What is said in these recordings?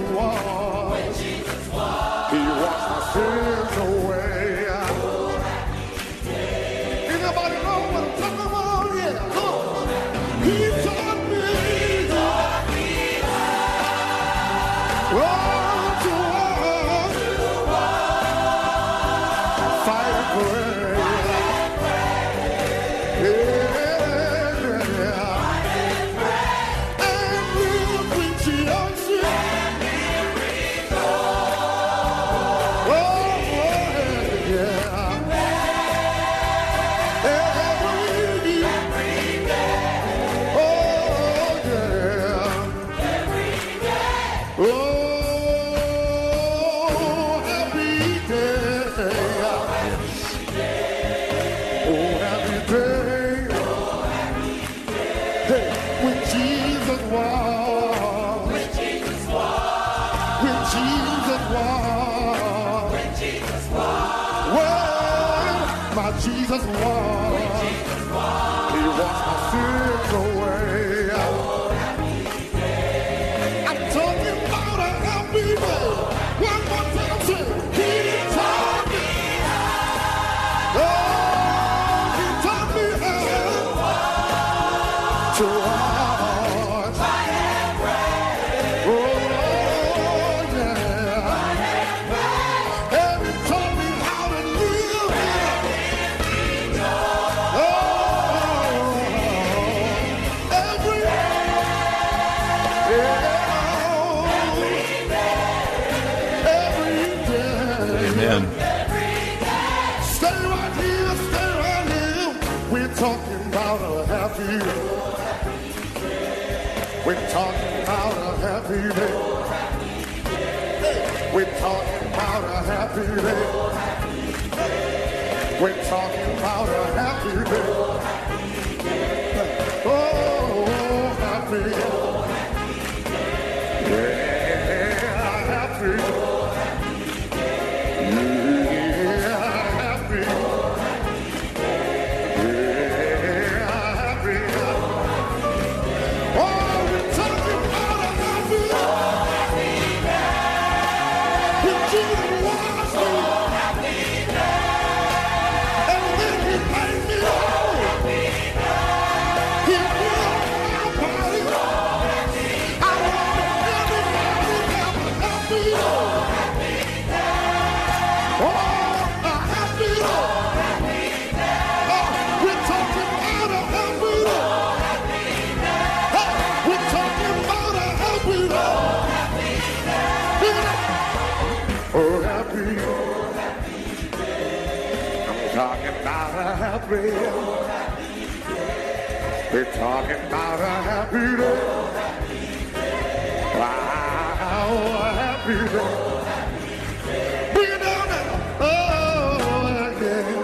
was. When Jesus was. He washed feel we're talking about a happy day. We're talking about a happy day. We're talking day. Oh, happy day. They're talking about a happy day. Oh, happy day. Wow, a happy day.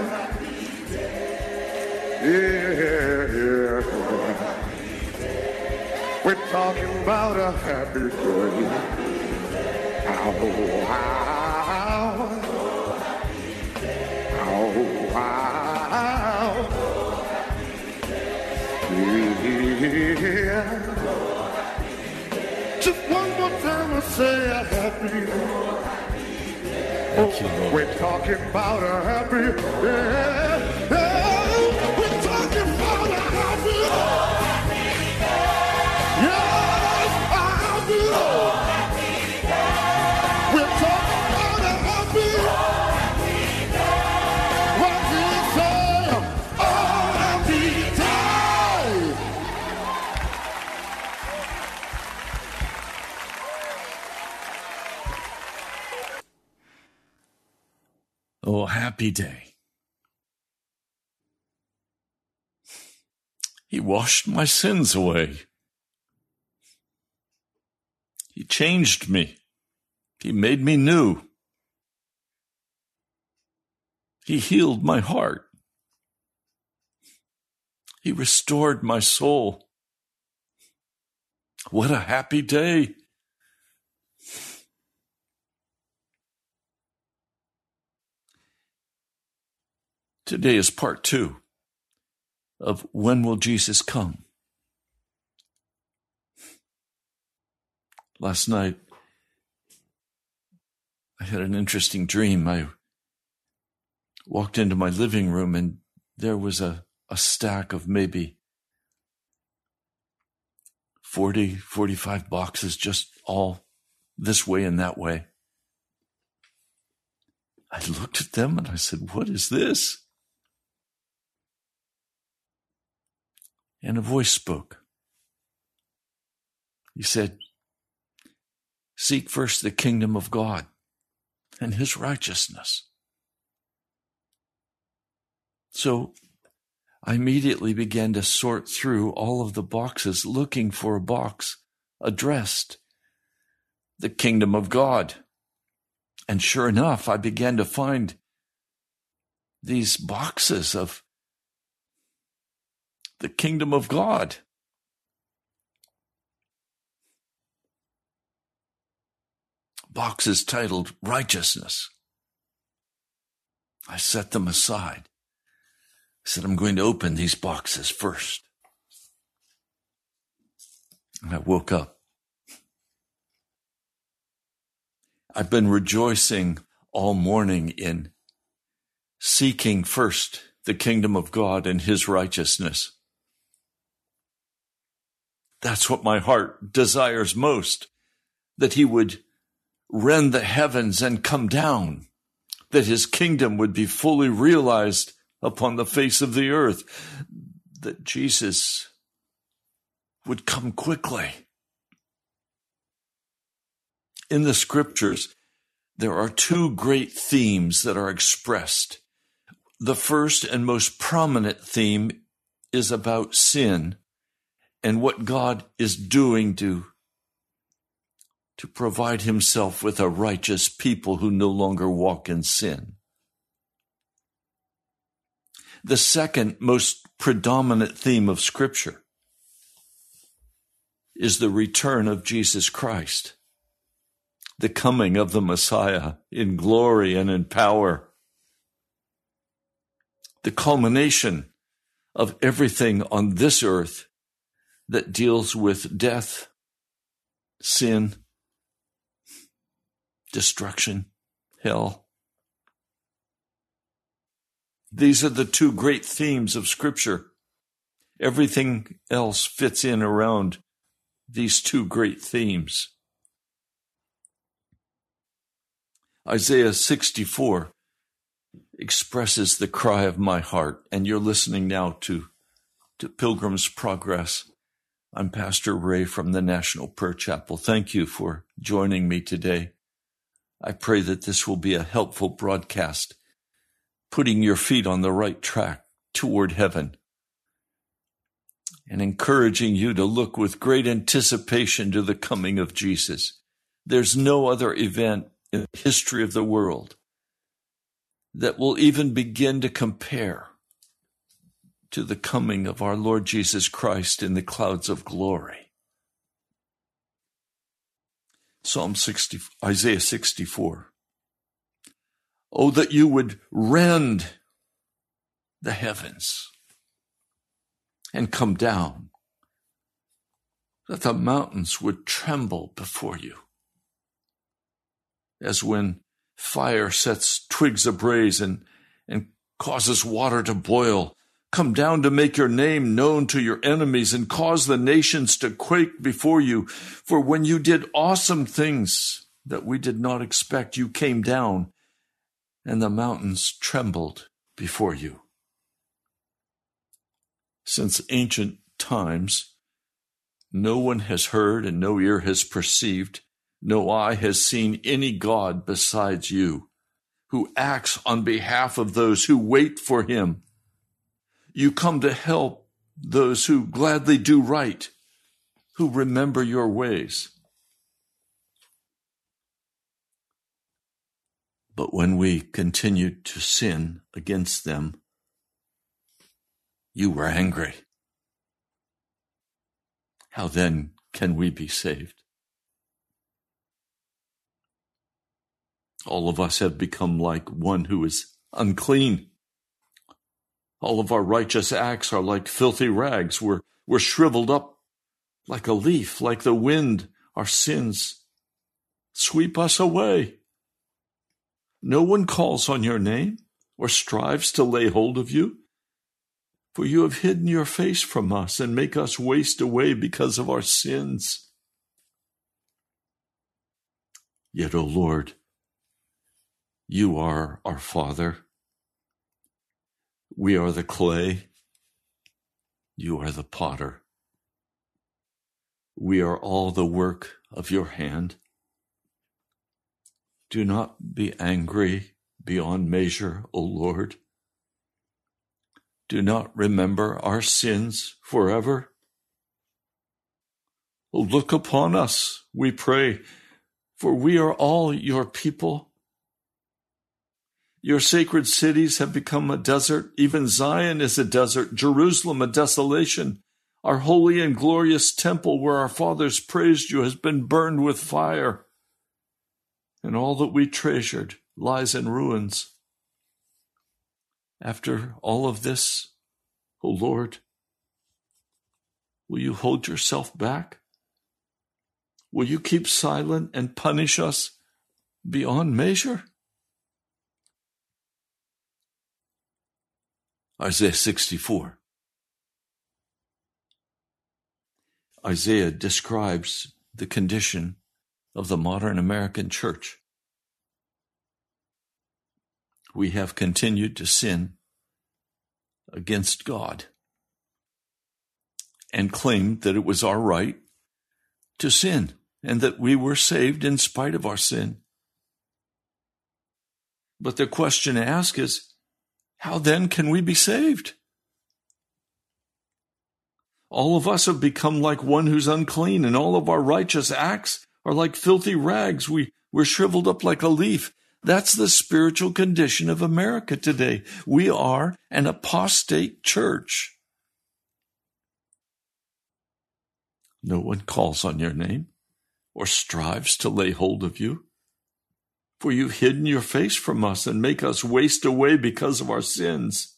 We're talking about a happy day. Oh. Oh, wow. Happy day. Oh, wow. Just one more time, I say a happy. Lord. We're talking about a happy. Yeah. Happy day. He washed my sins away. He changed me. He made me new. He healed my heart. He restored my soul. What a happy day. Today is part two of When Will Jesus Come? Last night, I had an interesting dream. I walked into my living room and there was a, a stack of maybe 40, 45 boxes just all this way and that way. I looked at them and I said, What is this? And a voice spoke. He said, Seek first the kingdom of God and his righteousness. So I immediately began to sort through all of the boxes looking for a box addressed the kingdom of God. And sure enough, I began to find these boxes of the kingdom of God. Boxes titled Righteousness. I set them aside. I said, I'm going to open these boxes first. And I woke up. I've been rejoicing all morning in seeking first the kingdom of God and his righteousness. That's what my heart desires most, that he would rend the heavens and come down, that his kingdom would be fully realized upon the face of the earth, that Jesus would come quickly. In the scriptures, there are two great themes that are expressed. The first and most prominent theme is about sin and what God is doing to, to provide himself with a righteous people who no longer walk in sin. The second most predominant theme of Scripture is the return of Jesus Christ, the coming of the Messiah in glory and in power, the culmination of everything on this earth that deals with death, sin, destruction, hell. These are the two great themes of Scripture. Everything else fits in around these two great themes. Isaiah 64 expresses the cry of my heart, and you're listening now to, to Pilgrim's Progress. I'm Pastor Ray from the National Prayer Chapel. Thank you for joining me today. I pray that this will be a helpful broadcast putting your feet on the right track toward heaven and encouraging you to look with great anticipation to the coming of Jesus. There's no other event in the history of the world that will even begin to compare to the coming of our Lord Jesus Christ in the clouds of glory. Psalm 60, Isaiah 64. Oh, that you would rend the heavens and come down, that the mountains would tremble before you. As when fire sets twigs ablaze and, and causes water to boil, come down to make your name known to your enemies and cause the nations to quake before you. For when you did awesome things that we did not expect, you came down and the mountains trembled before you. Since ancient times, no one has heard and no ear has perceived, no eye has seen any God besides you, who acts on behalf of those who wait for him. You come to help those who gladly do right, who remember your ways. But when we continued to sin against them, you were angry. How then can we be saved? All of us have become like one who is unclean. All of our righteous acts are like filthy rags. We're, we're shriveled up like a leaf, like the wind. Our sins sweep us away. No one calls on your name or strives to lay hold of you. For you have hidden your face from us and make us waste away because of our sins. Yet, O Lord, you are our Father. We are the clay. You are the potter. We are all the work of your hand. Do not be angry beyond measure, O Lord. Do not remember our sins forever. Look upon us, we pray, for we are all your people. Your sacred cities have become a desert. Even Zion is a desert, Jerusalem a desolation. Our holy and glorious temple where our fathers praised you has been burned with fire. And all that we treasured lies in ruins. After all of this, O Lord, will you hold yourself back? Will you keep silent and punish us beyond measure? Isaiah 64. Isaiah describes the condition of the modern American church. We have continued to sin against God and claimed that it was our right to sin and that we were saved in spite of our sin. But the question asked is, how then can we be saved? All of us have become like one who's unclean, and all of our righteous acts are like filthy rags. We, we're shriveled up like a leaf. That's the spiritual condition of America today. We are an apostate church. No one calls on your name or strives to lay hold of you. For you've hidden your face from us and make us waste away because of our sins.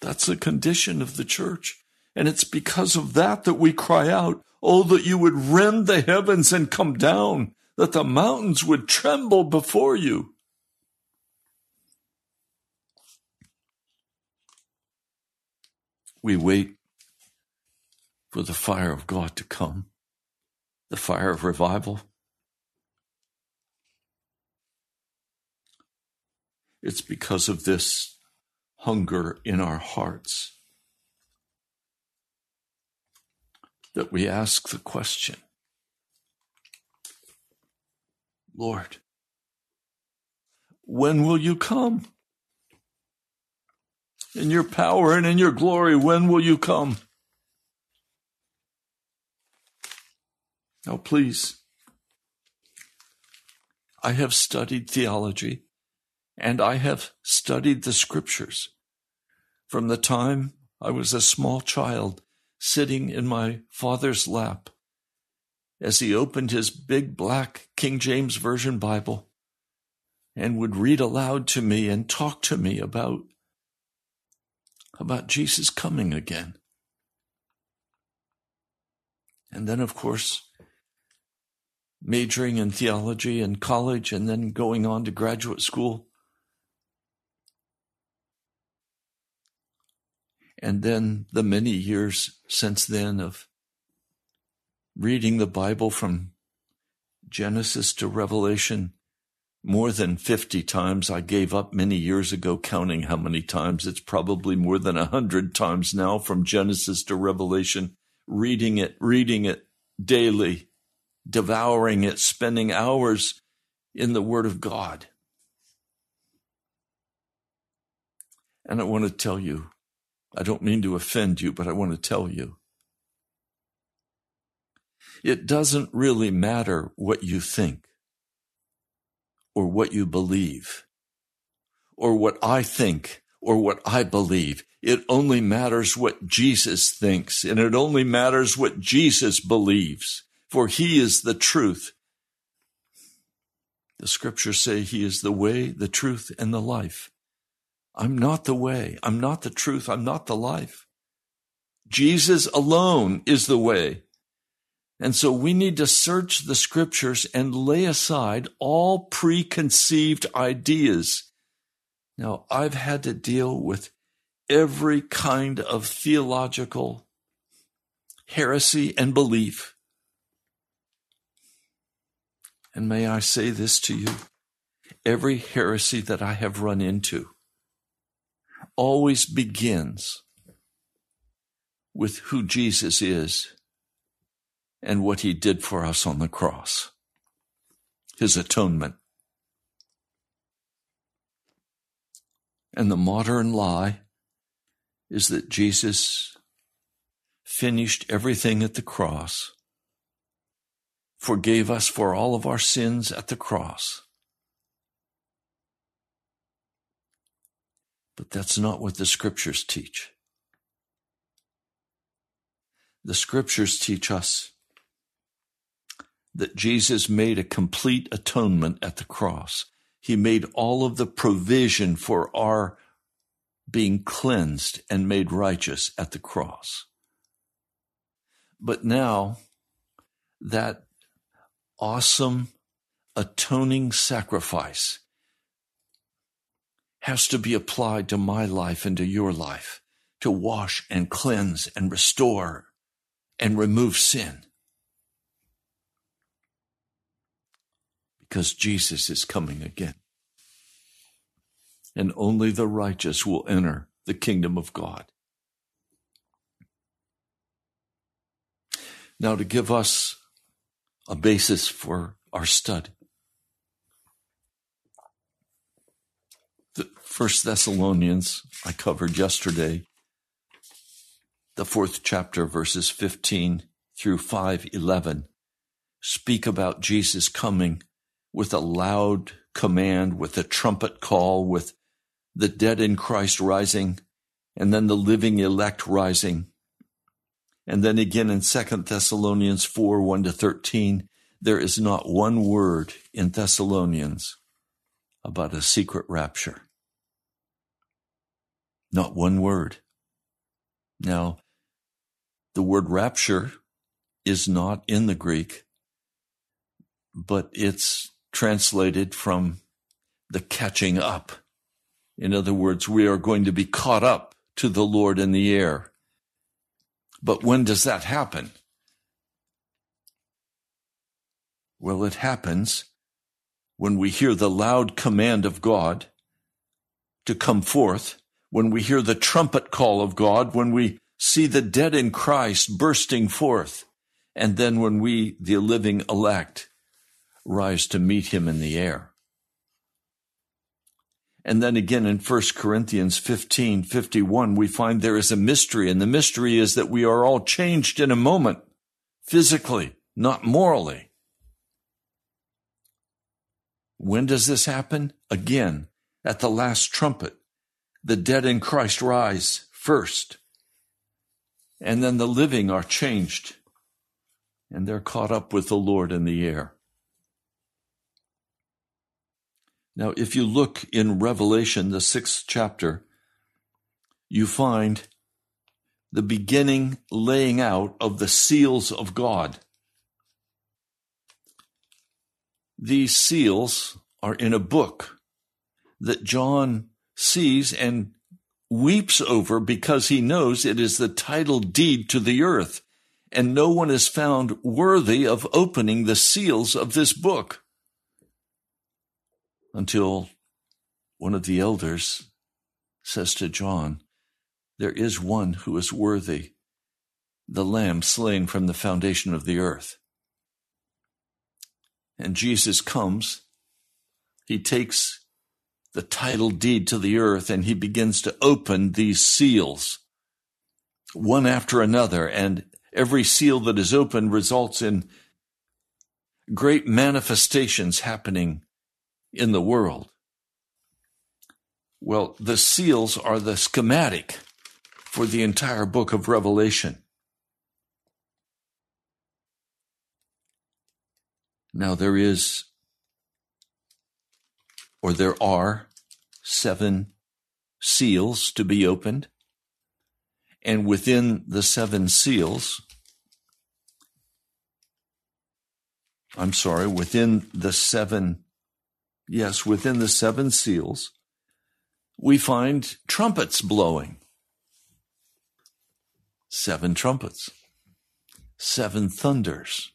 That's the condition of the church. And it's because of that that we cry out, Oh, that you would rend the heavens and come down, that the mountains would tremble before you. We wait for the fire of God to come, the fire of revival, It's because of this hunger in our hearts that we ask the question Lord, when will you come? In your power and in your glory, when will you come? Now, please, I have studied theology and I have studied the scriptures from the time I was a small child sitting in my father's lap, as he opened his big black King James Version Bible and would read aloud to me and talk to me about, about Jesus coming again. And then, of course, majoring in theology in college and then going on to graduate school. And then the many years since then of reading the Bible from Genesis to Revelation more than 50 times. I gave up many years ago counting how many times. It's probably more than a hundred times now from Genesis to Revelation, reading it, reading it daily, devouring it, spending hours in the Word of God. And I want to tell you, I don't mean to offend you, but I want to tell you it doesn't really matter what you think or what you believe or what I think or what I believe. It only matters what Jesus thinks and it only matters what Jesus believes, for he is the truth. The scriptures say he is the way, the truth, and the life. I'm not the way. I'm not the truth. I'm not the life. Jesus alone is the way, and so we need to search the scriptures and lay aside all preconceived ideas. Now, I've had to deal with every kind of theological heresy and belief. And may I say this to you every heresy that I have run into always begins with who Jesus is and what he did for us on the cross, his atonement. And the modern lie is that Jesus finished everything at the cross, forgave us for all of our sins at the cross. But that's not what the scriptures teach. The scriptures teach us that Jesus made a complete atonement at the cross. He made all of the provision for our being cleansed and made righteous at the cross. But now, that awesome atoning sacrifice has to be applied to my life and to your life to wash and cleanse and restore and remove sin. because Jesus is coming again. And only the righteous will enter the kingdom of God. Now, to give us a basis for our study, the First Thessalonians I covered yesterday, the fourth chapter, verses 15 through 511, speak about Jesus coming with a loud command, with a trumpet call, with the dead in Christ rising, and then the living elect rising. And then again in Second Thessalonians 4 1 to 13, there is not one word in Thessalonians about a secret rapture. Not one word. Now, the word rapture is not in the Greek, but it's translated from the catching up. In other words, we are going to be caught up to the Lord in the air. But when does that happen? Well, it happens when we hear the loud command of God to come forth, when we hear the trumpet call of God, when we see the dead in Christ bursting forth, and then when we, the living elect, rise to meet him in the air. And then again in 1 Corinthians 15, 51, we find there is a mystery, and the mystery is that we are all changed in a moment, physically, not morally. When does this happen? Again, at the last trumpet. The dead in Christ rise first, and then the living are changed and they're caught up with the Lord in the air. Now, if you look in Revelation, the sixth chapter, you find the beginning laying out of the seals of God. These seals are in a book that John sees and weeps over because he knows it is the title deed to the earth, and no one is found worthy of opening the seals of this book until one of the elders says to John, There is one who is worthy, the Lamb slain from the foundation of the earth. And Jesus comes, he takes the title deed to the earth and he begins to open these seals one after another. And every seal that is opened results in great manifestations happening in the world. Well, the seals are the schematic for the entire book of Revelation. Now, there is, or there are, seven seals to be opened. And within the seven seals, I'm sorry, within the seven yes, within the seven seals, we find trumpets blowing. Seven trumpets, seven thunders.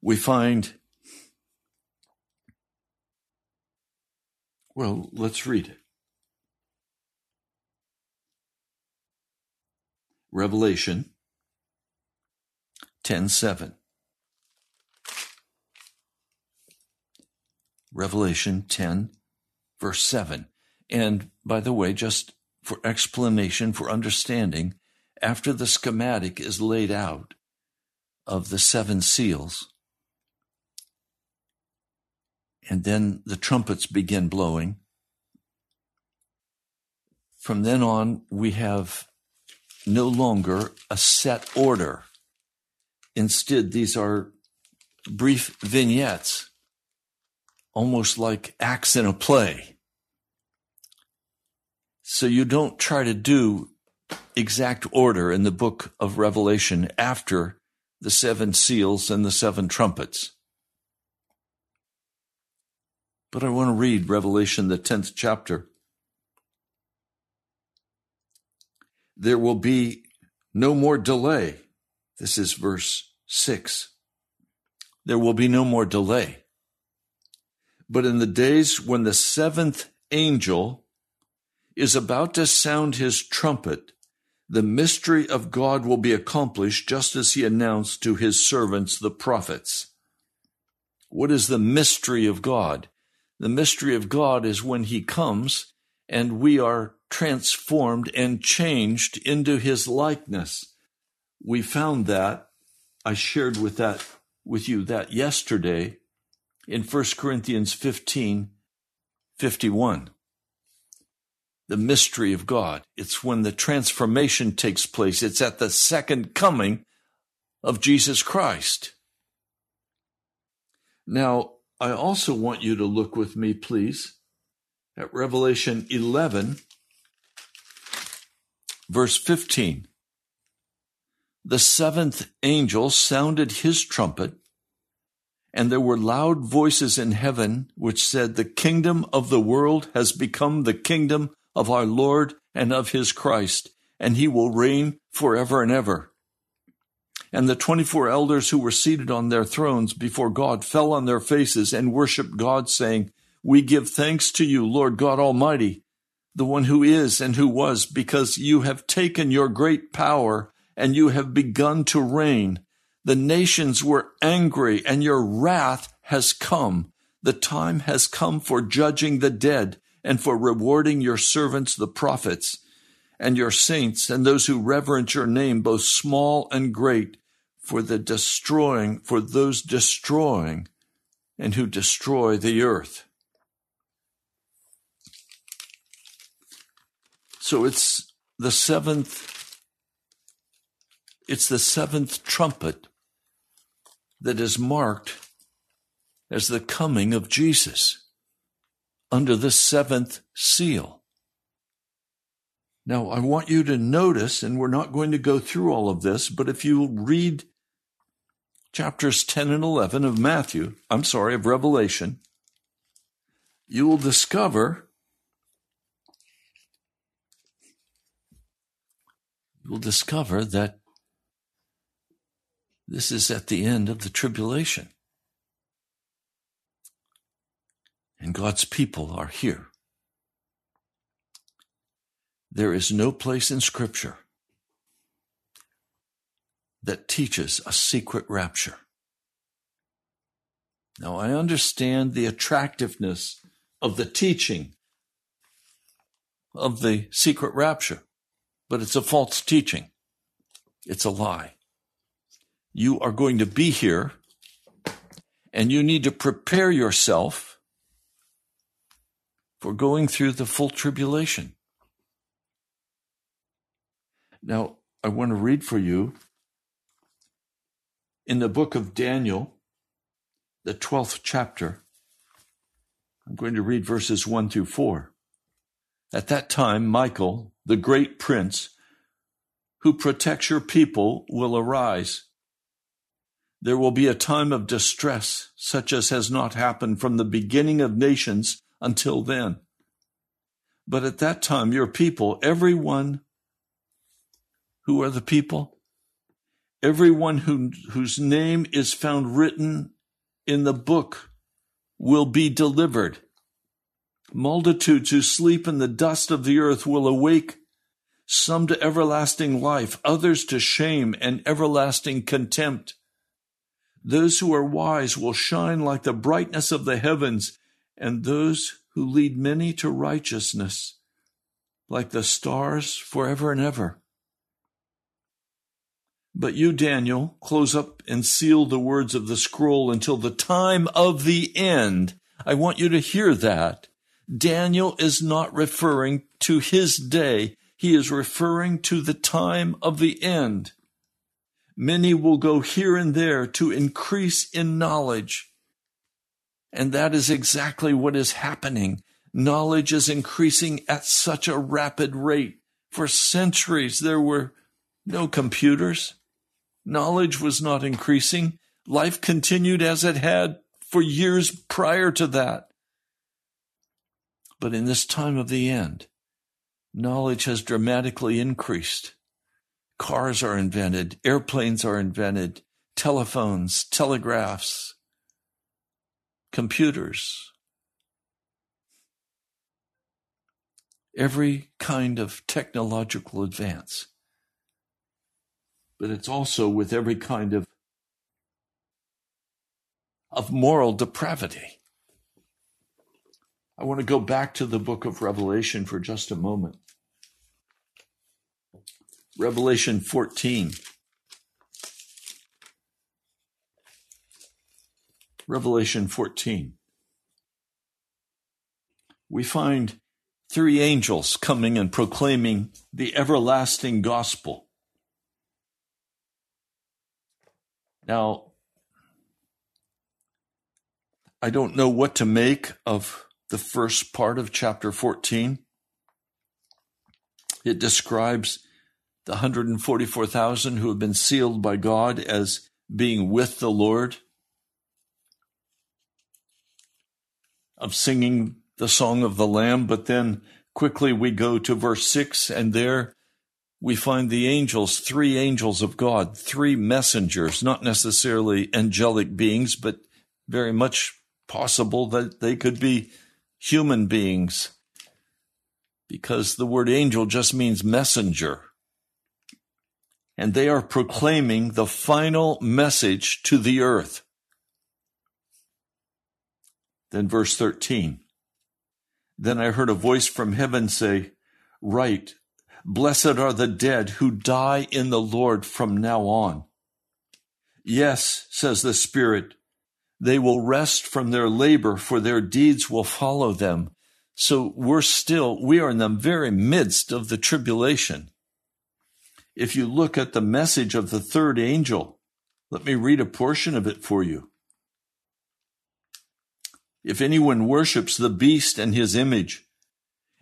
We find, well, let's read it. Revelation 10 7. Revelation 10, verse 7. And by the way, just for explanation, for understanding, after the schematic is laid out of the seven seals, and then the trumpets begin blowing, from then on, we have no longer a set order. Instead, these are brief vignettes almost like acts in a play. So you don't try to do exact order in the book of Revelation after the seven seals and the seven trumpets. But I want to read Revelation, the 10th chapter. There will be no more delay. This is verse 6. There will be no more delay. But in the days when the seventh angel is about to sound his trumpet, the mystery of God will be accomplished just as he announced to his servants, the prophets. What is the mystery of God? The mystery of God is when he comes and we are transformed and changed into his likeness. We found that I shared with that with you that yesterday in 1 Corinthians 15 51. The mystery of God. It's when the transformation takes place. It's at the second coming of Jesus Christ. Now, I also want you to look with me, please, at Revelation 11, verse 15. The seventh angel sounded his trumpet and there were loud voices in heaven which said, The kingdom of the world has become the kingdom of our Lord and of his Christ, and he will reign forever and ever. And the twenty four elders who were seated on their thrones before God fell on their faces and worshiped God, saying, We give thanks to you, Lord God Almighty, the one who is and who was, because you have taken your great power and you have begun to reign. The nations were angry and your wrath has come. The time has come for judging the dead and for rewarding your servants, the prophets, and your saints and those who reverence your name, both small and great, for the destroying, for those destroying and who destroy the earth. So it's the seventh It's the seventh trumpet that is marked as the coming of Jesus under the seventh seal. Now, I want you to notice, and we're not going to go through all of this, but if you read chapters 10 and 11 of Matthew, I'm sorry, of Revelation, you will discover you will discover that this is at the end of the tribulation. And God's people are here. There is no place in Scripture that teaches a secret rapture. Now, I understand the attractiveness of the teaching of the secret rapture, but it's a false teaching. It's a lie. You are going to be here and you need to prepare yourself for going through the full tribulation. Now, I want to read for you in the book of Daniel, the 12th chapter. I'm going to read verses 1 through 4. At that time, Michael, the great prince, who protects your people, will arise. There will be a time of distress, such as has not happened from the beginning of nations until then. But at that time, your people, everyone who are the people? Everyone who, whose name is found written in the book will be delivered. Multitudes who sleep in the dust of the earth will awake, some to everlasting life, others to shame and everlasting contempt. Those who are wise will shine like the brightness of the heavens, and those who lead many to righteousness like the stars forever and ever. But you, Daniel, close up and seal the words of the scroll until the time of the end. I want you to hear that. Daniel is not referring to his day. He is referring to the time of the end. Many will go here and there to increase in knowledge. And that is exactly what is happening. Knowledge is increasing at such a rapid rate. For centuries, there were no computers. Knowledge was not increasing. Life continued as it had for years prior to that. But in this time of the end, knowledge has dramatically increased. Cars are invented, airplanes are invented, telephones, telegraphs, computers. Every kind of technological advance but it's also with every kind of of moral depravity. I want to go back to the book of Revelation for just a moment. Revelation 14. Revelation 14. We find three angels coming and proclaiming the everlasting gospel. Now, I don't know what to make of the first part of chapter 14. It describes the 144,000 who have been sealed by God as being with the Lord, of singing the song of the Lamb, but then quickly we go to verse 6, and there we find the angels, three angels of God, three messengers, not necessarily angelic beings, but very much possible that they could be human beings because the word angel just means messenger. And they are proclaiming the final message to the earth. Then verse 13. Then I heard a voice from heaven say, Write, Blessed are the dead who die in the Lord from now on. Yes, says the Spirit, they will rest from their labor, for their deeds will follow them. So we're still, we are in the very midst of the tribulation. if you look at the message of the third angel, let me read a portion of it for you. If anyone worships the beast and his image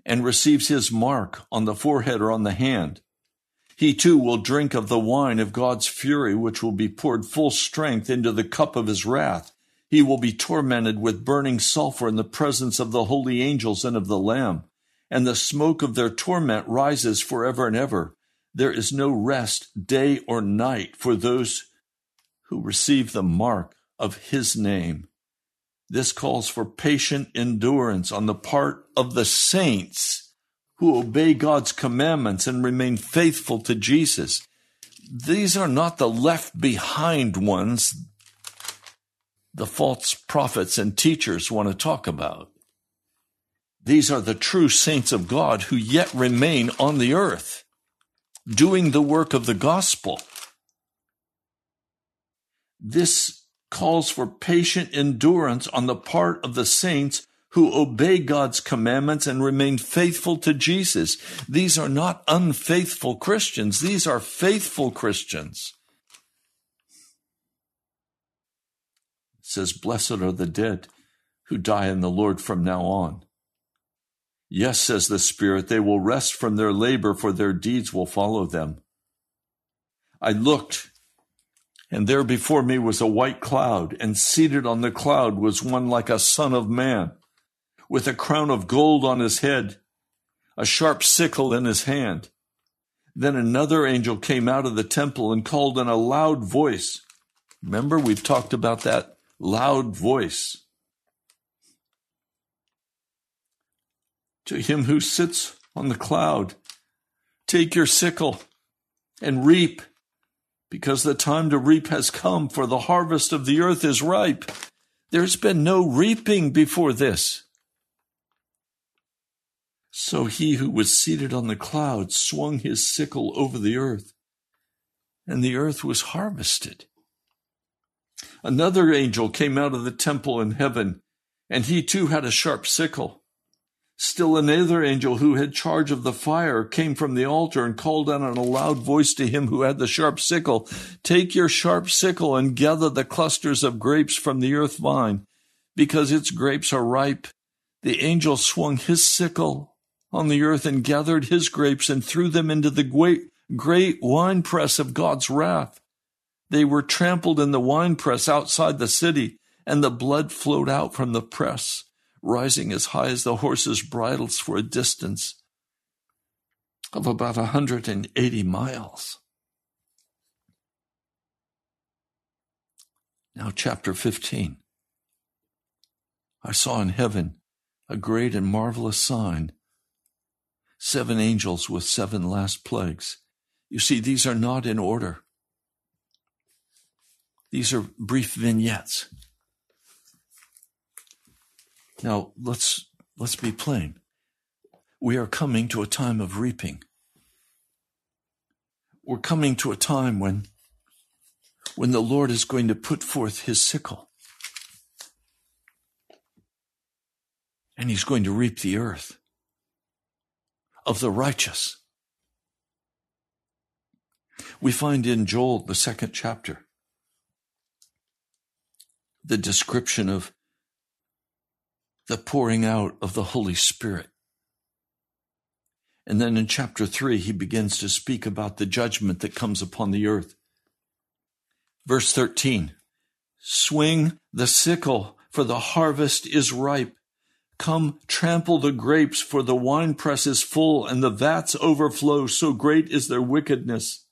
and receives his mark on the forehead or on the hand, he too will drink of the wine of God's fury, which will be poured full strength into the cup of his wrath. He will be tormented with burning sulfur in the presence of the holy angels and of the Lamb, and the smoke of their torment rises forever and ever. There is no rest day or night for those who receive the mark of his name. This calls for patient endurance on the part of the saints who obey God's commandments and remain faithful to Jesus. These are not the left behind ones the false prophets and teachers want to talk about. These are the true saints of God who yet remain on the earth, doing the work of the gospel. This calls for patient endurance on the part of the saints who obey God's commandments and remain faithful to Jesus. These are not unfaithful Christians. These are faithful Christians. It says, Blessed are the dead who die in the Lord from now on. Yes, says the Spirit, they will rest from their labor, for their deeds will follow them. I looked, and there before me was a white cloud, and seated on the cloud was one like a son of man with a crown of gold on his head, a sharp sickle in his hand. Then another angel came out of the temple and called in a loud voice. Remember, we've talked about that loud voice. To him who sits on the cloud, take your sickle and reap, because the time to reap has come, for the harvest of the earth is ripe. There's been no reaping before this. So he who was seated on the cloud swung his sickle over the earth, and the earth was harvested. Another angel came out of the temple in heaven, and he too had a sharp sickle. Still another angel who had charge of the fire came from the altar and called out in a loud voice to him who had the sharp sickle, Take your sharp sickle and gather the clusters of grapes from the earth vine, because its grapes are ripe. The angel swung his sickle on the earth and gathered his grapes and threw them into the great, great winepress of God's wrath. They were trampled in the winepress outside the city, and the blood flowed out from the press, rising as high as the horses' bridles for a distance of about a 180 miles. Now, chapter 15. I saw in heaven a great and marvelous sign seven angels with seven last plagues. You see, these are not in order. These are brief vignettes. Now, let's, let's be plain. We are coming to a time of reaping. We're coming to a time when, when the Lord is going to put forth his sickle. And he's going to reap the earth of the righteous. We find in Joel, the second chapter, the description of the pouring out of the Holy Spirit. And then in chapter 3, he begins to speak about the judgment that comes upon the earth. Verse 13 Swing the sickle, for the harvest is ripe. Come, trample the grapes, for the winepress is full, and the vats overflow, so great is their wickedness.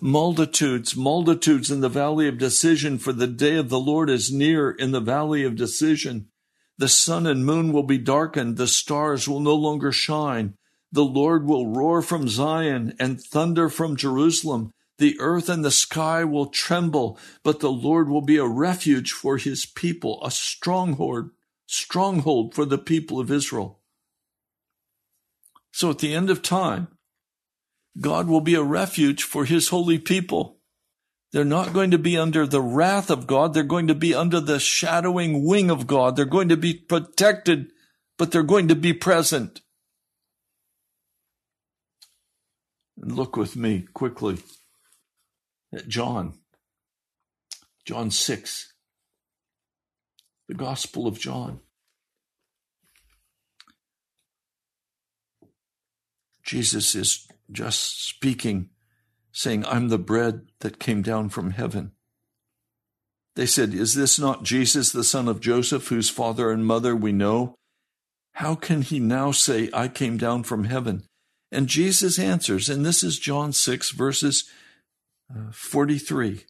Multitudes, multitudes in the valley of decision, for the day of the Lord is near in the valley of decision. The sun and moon will be darkened, the stars will no longer shine. The Lord will roar from Zion and thunder from Jerusalem. The earth and the sky will tremble, but the Lord will be a refuge for his people, a stronghold stronghold for the people of Israel. So at the end of time, God will be a refuge for his holy people. They're not going to be under the wrath of God. They're going to be under the shadowing wing of God. They're going to be protected, but they're going to be present. And look with me quickly at John. John 6. The Gospel of John. Jesus is just speaking, saying, I'm the bread that came down from heaven. They said, Is this not Jesus, the son of Joseph, whose father and mother we know? How can he now say, I came down from heaven? And Jesus answers, and this is John 6, verses uh, 43.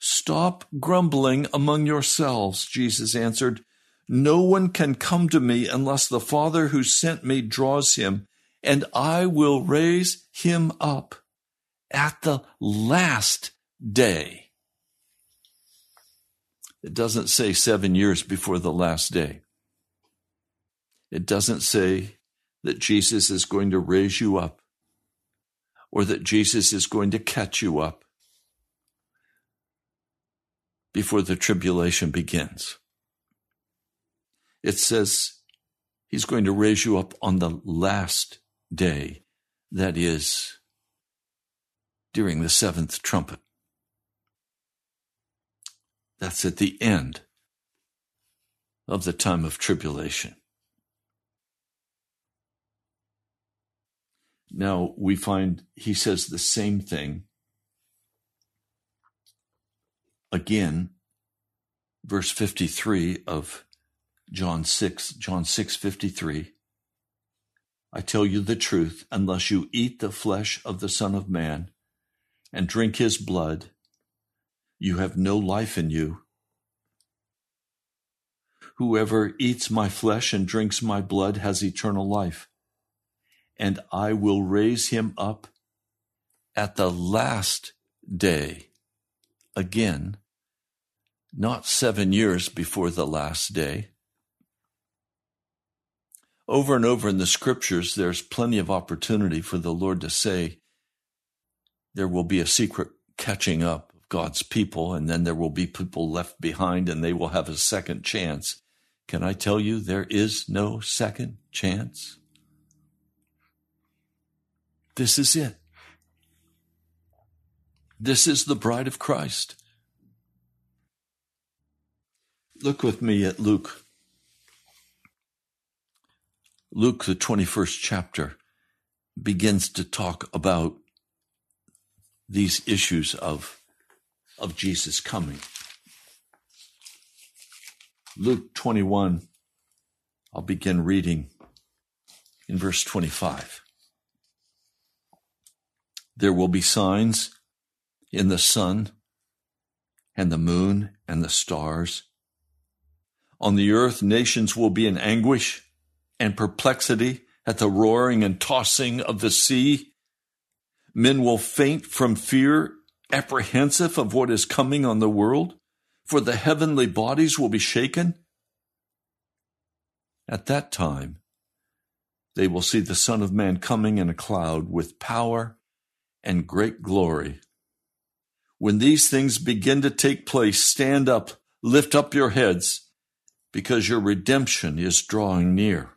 Stop grumbling among yourselves, Jesus answered. No one can come to me unless the Father who sent me draws him, and I will raise him up at the last day. It doesn't say seven years before the last day. It doesn't say that Jesus is going to raise you up or that Jesus is going to catch you up before the tribulation begins. It says he's going to raise you up on the last day, that is, during the seventh trumpet. That's at the end of the time of tribulation. Now we find he says the same thing again, verse 53 of John 6, John 6 53. I tell you the truth, unless you eat the flesh of the Son of Man and drink his blood, you have no life in you. Whoever eats my flesh and drinks my blood has eternal life, and I will raise him up at the last day. Again, not seven years before the last day. Over and over in the scriptures, there's plenty of opportunity for the Lord to say, there will be a secret catching up of God's people, and then there will be people left behind and they will have a second chance. Can I tell you, there is no second chance? This is it. This is the bride of Christ. Look with me at Luke. Luke, the 21st chapter, begins to talk about these issues of of Jesus coming. Luke 21, I'll begin reading in verse 25. There will be signs in the sun and the moon and the stars. On the earth, nations will be in anguish and perplexity at the roaring and tossing of the sea. Men will faint from fear apprehensive of what is coming on the world? For the heavenly bodies will be shaken? At that time, they will see the Son of Man coming in a cloud with power and great glory. When these things begin to take place, stand up, lift up your heads, because your redemption is drawing near.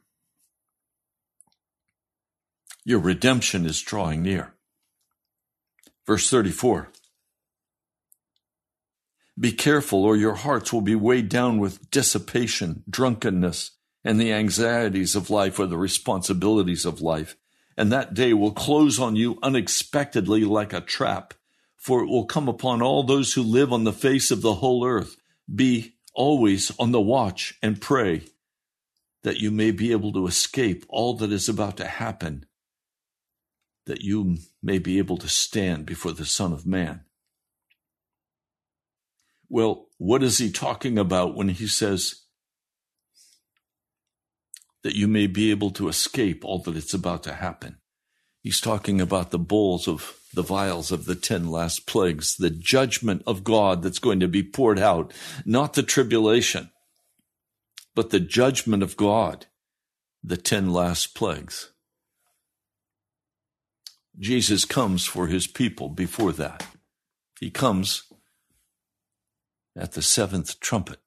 Your redemption is drawing near. Verse 34 be careful, or your hearts will be weighed down with dissipation, drunkenness, and the anxieties of life or the responsibilities of life. And that day will close on you unexpectedly like a trap, for it will come upon all those who live on the face of the whole earth. Be always on the watch and pray that you may be able to escape all that is about to happen, that you may be able to stand before the Son of Man. Well, what is he talking about when he says that you may be able to escape all that it's about to happen? He's talking about the bowls of the vials of the 10 last plagues, the judgment of God that's going to be poured out, not the tribulation, but the judgment of God, the 10 last plagues. Jesus comes for his people before that. He comes at the seventh trumpet.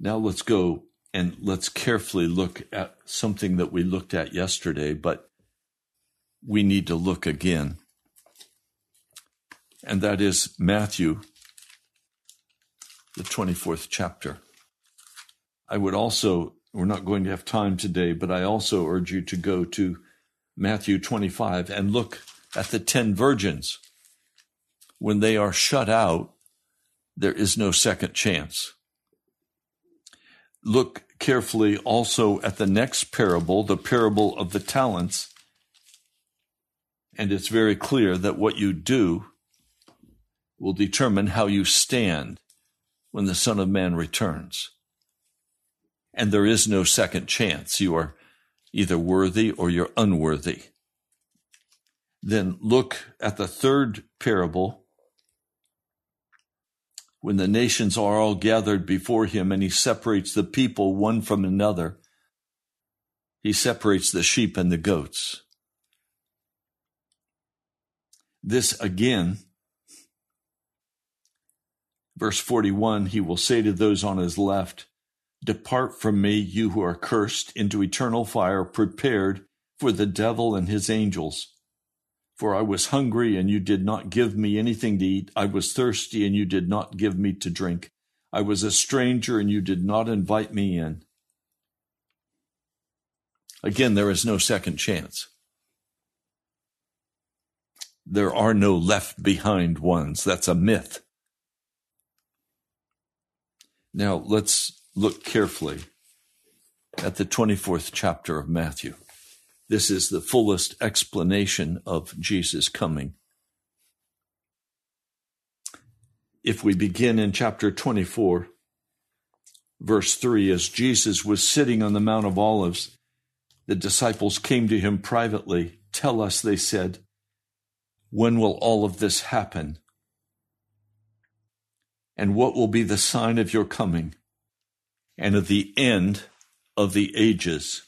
Now let's go and let's carefully look at something that we looked at yesterday, but we need to look again. And that is Matthew, the 24th chapter. I would also, we're not going to have time today, but I also urge you to go to Matthew 25 and look at the 10 virgins. When they are shut out, there is no second chance. Look carefully also at the next parable, the parable of the talents. And it's very clear that what you do will determine how you stand when the Son of Man returns. And there is no second chance. You are either worthy or you're unworthy. Then look at the third parable when the nations are all gathered before him and he separates the people one from another. He separates the sheep and the goats. This again, verse 41, he will say to those on his left, Depart from me, you who are cursed, into eternal fire prepared for the devil and his angels. For I was hungry, and you did not give me anything to eat. I was thirsty, and you did not give me to drink. I was a stranger, and you did not invite me in. Again, there is no second chance. There are no left behind ones. That's a myth. Now, let's look carefully at the 24th chapter of Matthew. This is the fullest explanation of Jesus coming. If we begin in chapter 24, verse 3, as Jesus was sitting on the Mount of Olives, the disciples came to him privately. Tell us, they said, when will all of this happen? And what will be the sign of your coming and of the end of the ages?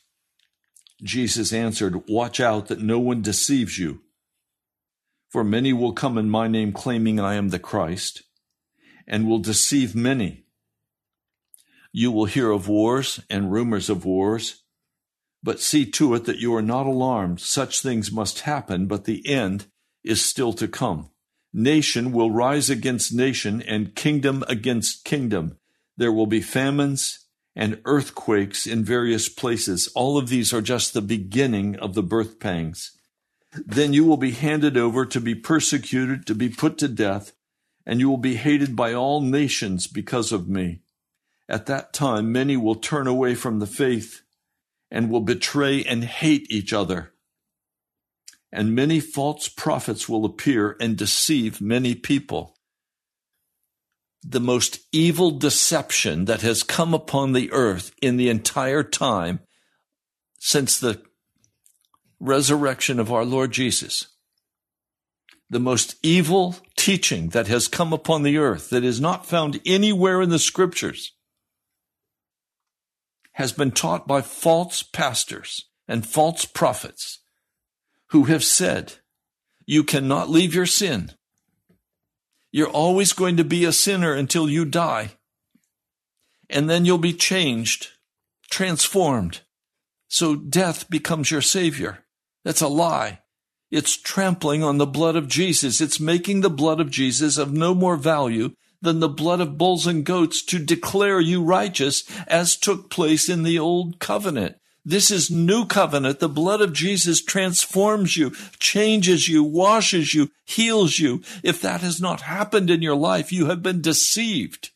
Jesus answered, Watch out that no one deceives you. For many will come in my name claiming I am the Christ, and will deceive many. You will hear of wars and rumors of wars, but see to it that you are not alarmed. Such things must happen, but the end is still to come. Nation will rise against nation, and kingdom against kingdom. There will be famines and earthquakes in various places. All of these are just the beginning of the birth pangs. Then you will be handed over to be persecuted, to be put to death, and you will be hated by all nations because of me. At that time, many will turn away from the faith and will betray and hate each other. And many false prophets will appear and deceive many people the most evil deception that has come upon the earth in the entire time since the resurrection of our Lord Jesus. The most evil teaching that has come upon the earth that is not found anywhere in the scriptures has been taught by false pastors and false prophets who have said, you cannot leave your sin. You're always going to be a sinner until you die. And then you'll be changed, transformed. So death becomes your savior. That's a lie. It's trampling on the blood of Jesus. It's making the blood of Jesus of no more value than the blood of bulls and goats to declare you righteous as took place in the old covenant. This is new covenant. The blood of Jesus transforms you, changes you, washes you, heals you. If that has not happened in your life, you have been deceived.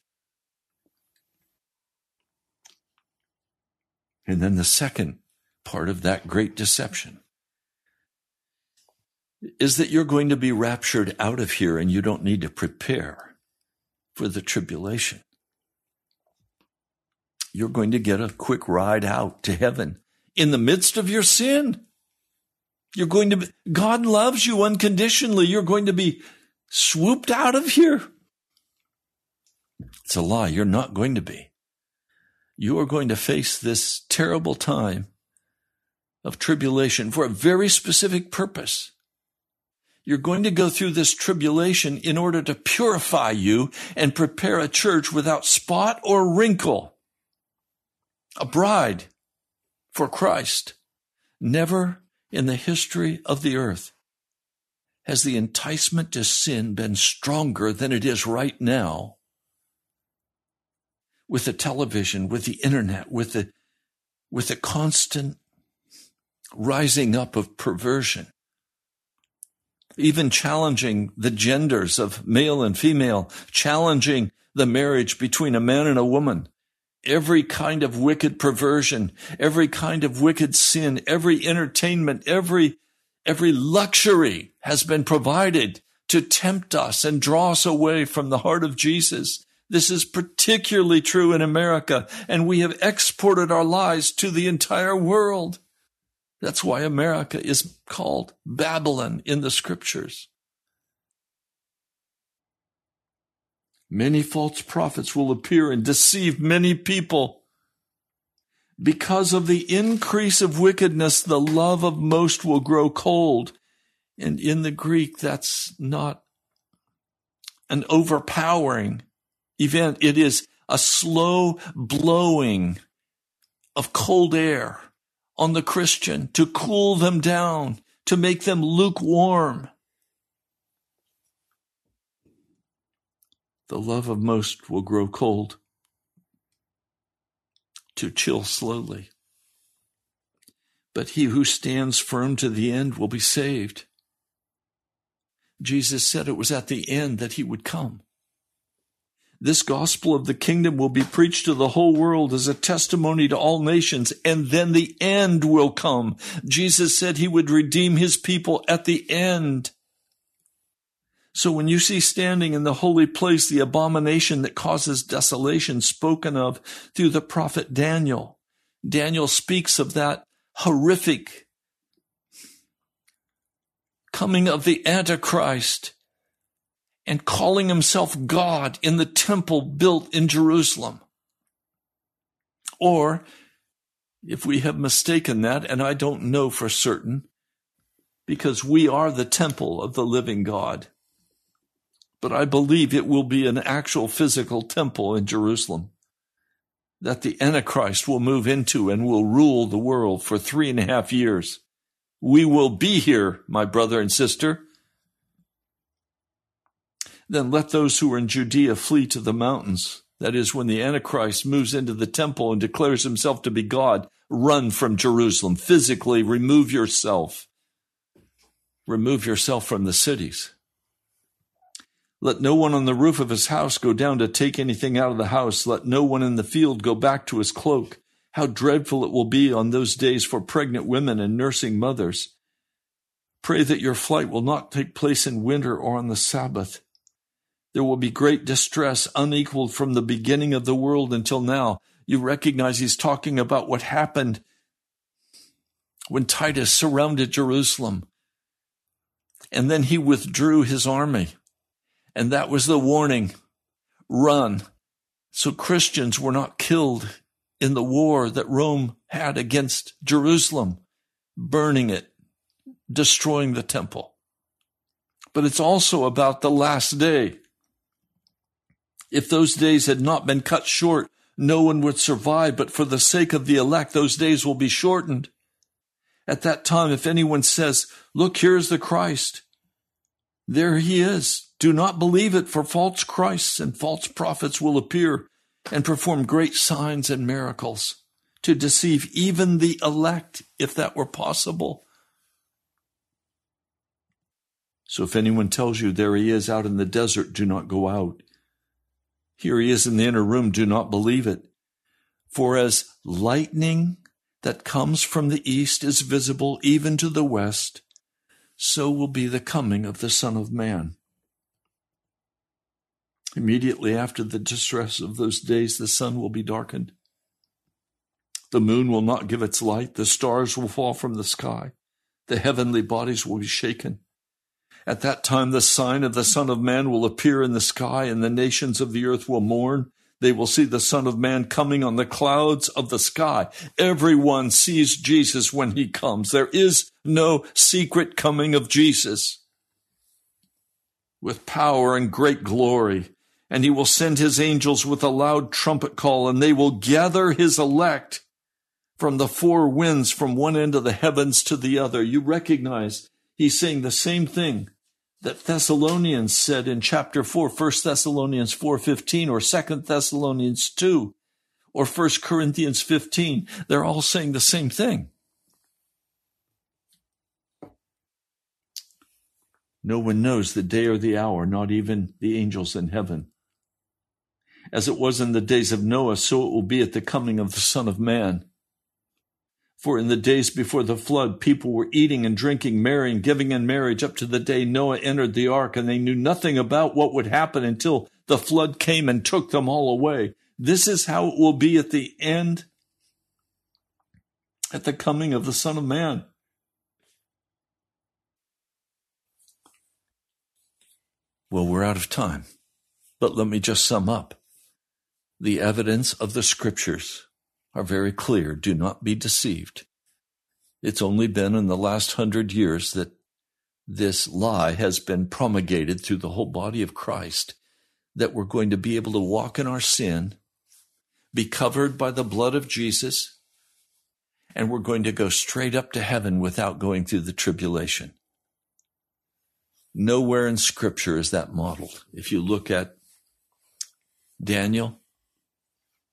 And then the second part of that great deception is that you're going to be raptured out of here and you don't need to prepare for the tribulation you're going to get a quick ride out to heaven in the midst of your sin. You're going to be, God loves you unconditionally. You're going to be swooped out of here. It's a lie. You're not going to be. You are going to face this terrible time of tribulation for a very specific purpose. You're going to go through this tribulation in order to purify you and prepare a church without spot or wrinkle a bride for Christ. Never in the history of the earth has the enticement to sin been stronger than it is right now with the television, with the internet, with the, with the constant rising up of perversion, even challenging the genders of male and female, challenging the marriage between a man and a woman, every kind of wicked perversion, every kind of wicked sin, every entertainment, every, every luxury has been provided to tempt us and draw us away from the heart of Jesus. This is particularly true in America, and we have exported our lies to the entire world. That's why America is called Babylon in the scriptures. Many false prophets will appear and deceive many people. Because of the increase of wickedness, the love of most will grow cold. And in the Greek, that's not an overpowering event. It is a slow blowing of cold air on the Christian to cool them down, to make them lukewarm. The love of most will grow cold, to chill slowly. But he who stands firm to the end will be saved. Jesus said it was at the end that he would come. This gospel of the kingdom will be preached to the whole world as a testimony to all nations, and then the end will come. Jesus said he would redeem his people at the end. So when you see standing in the holy place the abomination that causes desolation spoken of through the prophet Daniel, Daniel speaks of that horrific coming of the Antichrist and calling himself God in the temple built in Jerusalem. Or, if we have mistaken that, and I don't know for certain, because we are the temple of the living God. But I believe it will be an actual physical temple in Jerusalem that the Antichrist will move into and will rule the world for three and a half years. We will be here, my brother and sister. Then let those who are in Judea flee to the mountains. That is, when the Antichrist moves into the temple and declares himself to be God, run from Jerusalem. Physically remove yourself. Remove yourself from the cities. Let no one on the roof of his house go down to take anything out of the house. Let no one in the field go back to his cloak. How dreadful it will be on those days for pregnant women and nursing mothers. Pray that your flight will not take place in winter or on the Sabbath. There will be great distress unequaled from the beginning of the world until now. You recognize he's talking about what happened when Titus surrounded Jerusalem. And then he withdrew his army. And that was the warning run. So Christians were not killed in the war that Rome had against Jerusalem, burning it, destroying the temple. But it's also about the last day. If those days had not been cut short, no one would survive, but for the sake of the elect, those days will be shortened. At that time, if anyone says, Look, here's the Christ, there he is. Do not believe it, for false Christs and false prophets will appear and perform great signs and miracles to deceive even the elect, if that were possible. So if anyone tells you there he is out in the desert, do not go out. Here he is in the inner room. Do not believe it. For as lightning that comes from the east is visible even to the west, so will be the coming of the Son of Man. Immediately after the distress of those days, the sun will be darkened. The moon will not give its light. The stars will fall from the sky. The heavenly bodies will be shaken. At that time, the sign of the Son of Man will appear in the sky, and the nations of the earth will mourn. They will see the Son of Man coming on the clouds of the sky. Everyone sees Jesus when he comes. There is no secret coming of Jesus. With power and great glory, and he will send his angels with a loud trumpet call, and they will gather his elect from the four winds from one end of the heavens to the other. You recognize he's saying the same thing that Thessalonians said in chapter 4, 1 Thessalonians 4:15 or 2 Thessalonians 2 or 1 Corinthians 15. They're all saying the same thing. No one knows the day or the hour, not even the angels in heaven. As it was in the days of Noah, so it will be at the coming of the Son of Man. For in the days before the flood, people were eating and drinking, marrying, giving in marriage up to the day Noah entered the ark, and they knew nothing about what would happen until the flood came and took them all away. This is how it will be at the end, at the coming of the Son of Man. Well, we're out of time, but let me just sum up. The evidence of the scriptures are very clear. Do not be deceived. It's only been in the last hundred years that this lie has been promulgated through the whole body of Christ that we're going to be able to walk in our sin, be covered by the blood of Jesus, and we're going to go straight up to heaven without going through the tribulation. Nowhere in Scripture is that modeled. If you look at Daniel,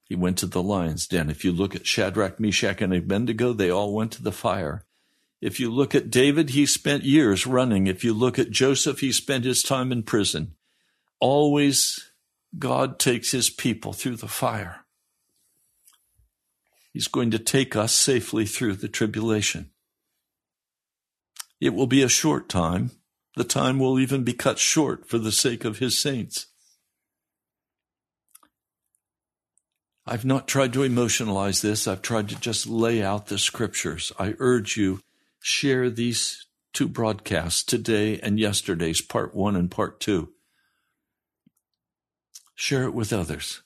he went to the lion's den. If you look at Shadrach, Meshach, and Abednego, they all went to the fire. If you look at David, he spent years running. If you look at Joseph, he spent his time in prison. Always, God takes his people through the fire. He's going to take us safely through the tribulation. It will be a short time, the time will even be cut short for the sake of his saints. I've not tried to emotionalize this. I've tried to just lay out the scriptures. I urge you, share these two broadcasts, today and yesterday's part one and part two. Share it with others.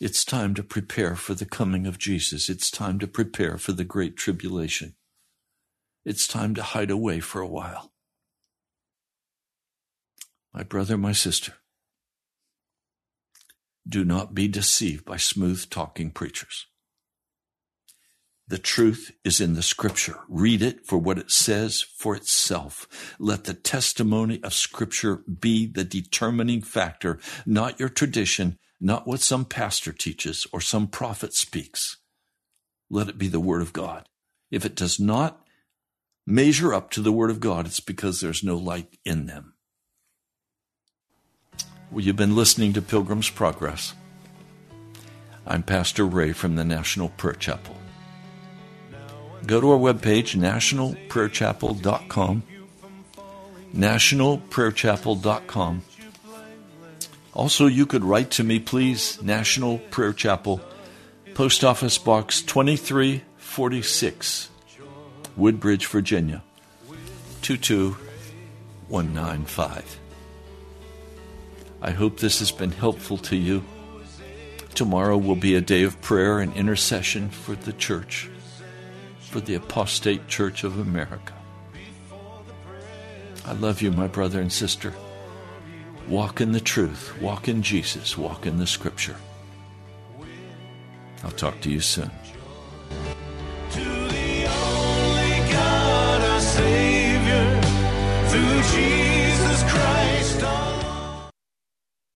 It's time to prepare for the coming of Jesus. It's time to prepare for the great tribulation. It's time to hide away for a while my brother, my sister, do not be deceived by smooth talking preachers. The truth is in the scripture. Read it for what it says for itself. Let the testimony of scripture be the determining factor, not your tradition, not what some pastor teaches or some prophet speaks. Let it be the word of God. If it does not measure up to the word of God, it's because there's no light in them. Well, you've been listening to Pilgrim's Progress. I'm Pastor Ray from the National Prayer Chapel. Go to our webpage, nationalprayerchapel.com. Nationalprayerchapel.com. Also, you could write to me, please, National Prayer Chapel, Post Office Box 2346, Woodbridge, Virginia 22195. I hope this has been helpful to you. Tomorrow will be a day of prayer and intercession for the church, for the apostate church of America. I love you, my brother and sister. Walk in the truth, walk in Jesus, walk in the scripture. I'll talk to you soon. To the only God, our Savior, through Jesus.